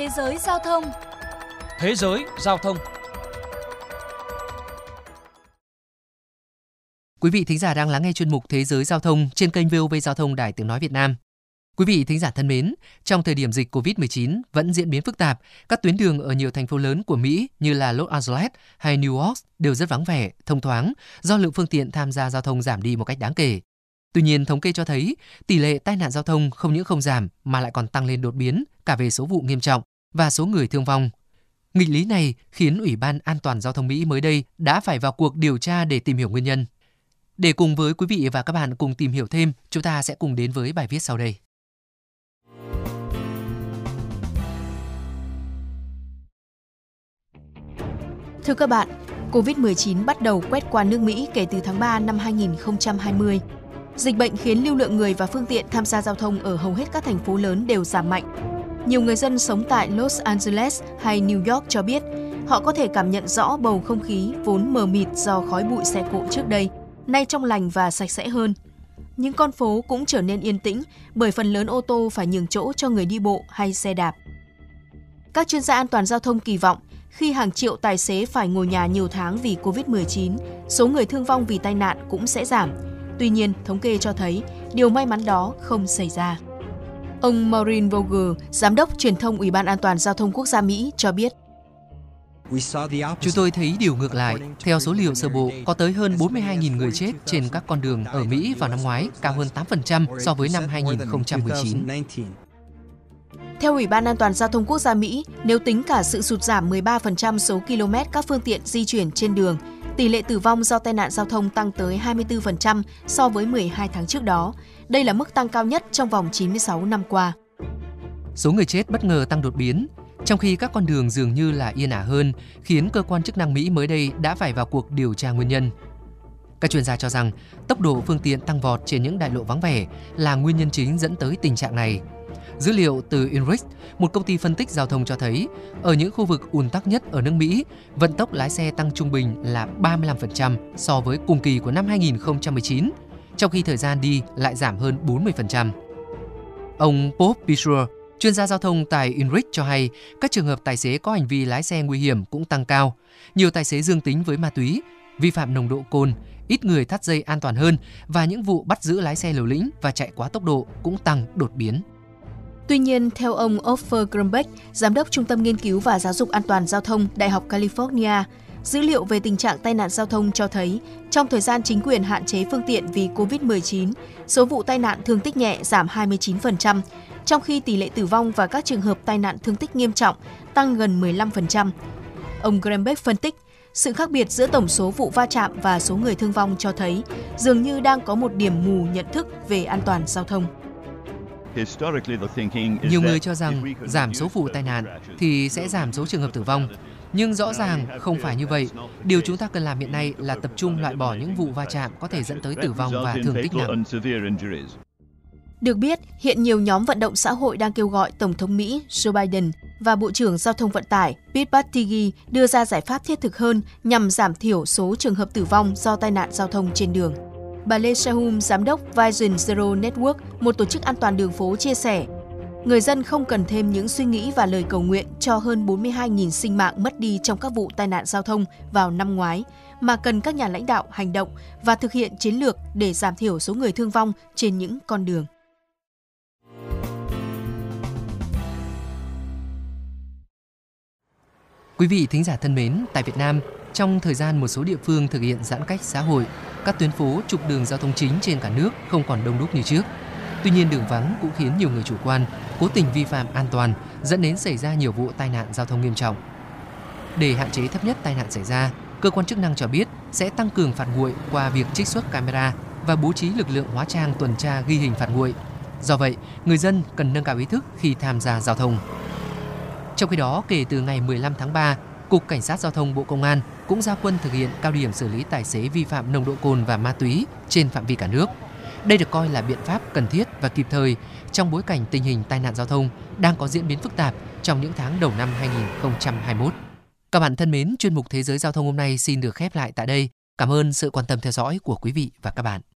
Thế giới giao thông Thế giới giao thông Quý vị thính giả đang lắng nghe chuyên mục Thế giới giao thông trên kênh VOV Giao thông Đài Tiếng Nói Việt Nam. Quý vị thính giả thân mến, trong thời điểm dịch COVID-19 vẫn diễn biến phức tạp, các tuyến đường ở nhiều thành phố lớn của Mỹ như là Los Angeles hay New York đều rất vắng vẻ, thông thoáng do lượng phương tiện tham gia giao thông giảm đi một cách đáng kể. Tuy nhiên, thống kê cho thấy tỷ lệ tai nạn giao thông không những không giảm mà lại còn tăng lên đột biến cả về số vụ nghiêm trọng và số người thương vong. Nghịch lý này khiến Ủy ban An toàn Giao thông Mỹ mới đây đã phải vào cuộc điều tra để tìm hiểu nguyên nhân. Để cùng với quý vị và các bạn cùng tìm hiểu thêm, chúng ta sẽ cùng đến với bài viết sau đây. Thưa các bạn, COVID-19 bắt đầu quét qua nước Mỹ kể từ tháng 3 năm 2020. Dịch bệnh khiến lưu lượng người và phương tiện tham gia giao thông ở hầu hết các thành phố lớn đều giảm mạnh. Nhiều người dân sống tại Los Angeles hay New York cho biết, họ có thể cảm nhận rõ bầu không khí vốn mờ mịt do khói bụi xe cộ trước đây, nay trong lành và sạch sẽ hơn. Những con phố cũng trở nên yên tĩnh bởi phần lớn ô tô phải nhường chỗ cho người đi bộ hay xe đạp. Các chuyên gia an toàn giao thông kỳ vọng khi hàng triệu tài xế phải ngồi nhà nhiều tháng vì Covid-19, số người thương vong vì tai nạn cũng sẽ giảm. Tuy nhiên, thống kê cho thấy điều may mắn đó không xảy ra. Ông Maureen Vogel, giám đốc truyền thông Ủy ban An toàn giao thông quốc gia Mỹ cho biết. Chúng tôi thấy điều ngược lại. Theo số liệu sơ bộ, có tới hơn 42.000 người chết trên các con đường ở Mỹ vào năm ngoái, cao hơn 8% so với năm 2019. Theo Ủy ban An toàn Giao thông Quốc gia Mỹ, nếu tính cả sự sụt giảm 13% số km các phương tiện di chuyển trên đường, tỷ lệ tử vong do tai nạn giao thông tăng tới 24% so với 12 tháng trước đó. Đây là mức tăng cao nhất trong vòng 96 năm qua. Số người chết bất ngờ tăng đột biến, trong khi các con đường dường như là yên ả hơn, khiến cơ quan chức năng Mỹ mới đây đã phải vào cuộc điều tra nguyên nhân. Các chuyên gia cho rằng tốc độ phương tiện tăng vọt trên những đại lộ vắng vẻ là nguyên nhân chính dẫn tới tình trạng này. Dữ liệu từ INRIX, một công ty phân tích giao thông cho thấy, ở những khu vực ùn tắc nhất ở nước Mỹ, vận tốc lái xe tăng trung bình là 35% so với cùng kỳ của năm 2019, trong khi thời gian đi lại giảm hơn 40%. Ông Bob Bishore, chuyên gia giao thông tại INRIX cho hay, các trường hợp tài xế có hành vi lái xe nguy hiểm cũng tăng cao. Nhiều tài xế dương tính với ma túy, vi phạm nồng độ cồn, ít người thắt dây an toàn hơn và những vụ bắt giữ lái xe liều lĩnh và chạy quá tốc độ cũng tăng đột biến. Tuy nhiên, theo ông Offer Grumbeck, giám đốc Trung tâm Nghiên cứu và Giáo dục An toàn Giao thông Đại học California, dữ liệu về tình trạng tai nạn giao thông cho thấy, trong thời gian chính quyền hạn chế phương tiện vì COVID-19, số vụ tai nạn thương tích nhẹ giảm 29%, trong khi tỷ lệ tử vong và các trường hợp tai nạn thương tích nghiêm trọng tăng gần 15%. Ông Grumbeck phân tích, sự khác biệt giữa tổng số vụ va chạm và số người thương vong cho thấy dường như đang có một điểm mù nhận thức về an toàn giao thông. Nhiều người cho rằng giảm số vụ tai nạn thì sẽ giảm số trường hợp tử vong. Nhưng rõ ràng không phải như vậy. Điều chúng ta cần làm hiện nay là tập trung loại bỏ những vụ va chạm có thể dẫn tới tử vong và thương tích nặng. Được biết, hiện nhiều nhóm vận động xã hội đang kêu gọi Tổng thống Mỹ Joe Biden và Bộ trưởng Giao thông Vận tải Pete Buttigieg đưa ra giải pháp thiết thực hơn nhằm giảm thiểu số trường hợp tử vong do tai nạn giao thông trên đường. Bà Lê Sahum, giám đốc Vision Zero Network, một tổ chức an toàn đường phố chia sẻ, người dân không cần thêm những suy nghĩ và lời cầu nguyện cho hơn 42.000 sinh mạng mất đi trong các vụ tai nạn giao thông vào năm ngoái, mà cần các nhà lãnh đạo hành động và thực hiện chiến lược để giảm thiểu số người thương vong trên những con đường. Quý vị thính giả thân mến, tại Việt Nam, trong thời gian một số địa phương thực hiện giãn cách xã hội, các tuyến phố trục đường giao thông chính trên cả nước không còn đông đúc như trước. Tuy nhiên đường vắng cũng khiến nhiều người chủ quan, cố tình vi phạm an toàn, dẫn đến xảy ra nhiều vụ tai nạn giao thông nghiêm trọng. Để hạn chế thấp nhất tai nạn xảy ra, cơ quan chức năng cho biết sẽ tăng cường phạt nguội qua việc trích xuất camera và bố trí lực lượng hóa trang tuần tra ghi hình phạt nguội. Do vậy, người dân cần nâng cao ý thức khi tham gia giao thông. Trong khi đó, kể từ ngày 15 tháng 3, Cục Cảnh sát Giao thông Bộ Công an cũng ra quân thực hiện cao điểm xử lý tài xế vi phạm nồng độ cồn và ma túy trên phạm vi cả nước. Đây được coi là biện pháp cần thiết và kịp thời trong bối cảnh tình hình tai nạn giao thông đang có diễn biến phức tạp trong những tháng đầu năm 2021. Các bạn thân mến, chuyên mục Thế giới Giao thông hôm nay xin được khép lại tại đây. Cảm ơn sự quan tâm theo dõi của quý vị và các bạn.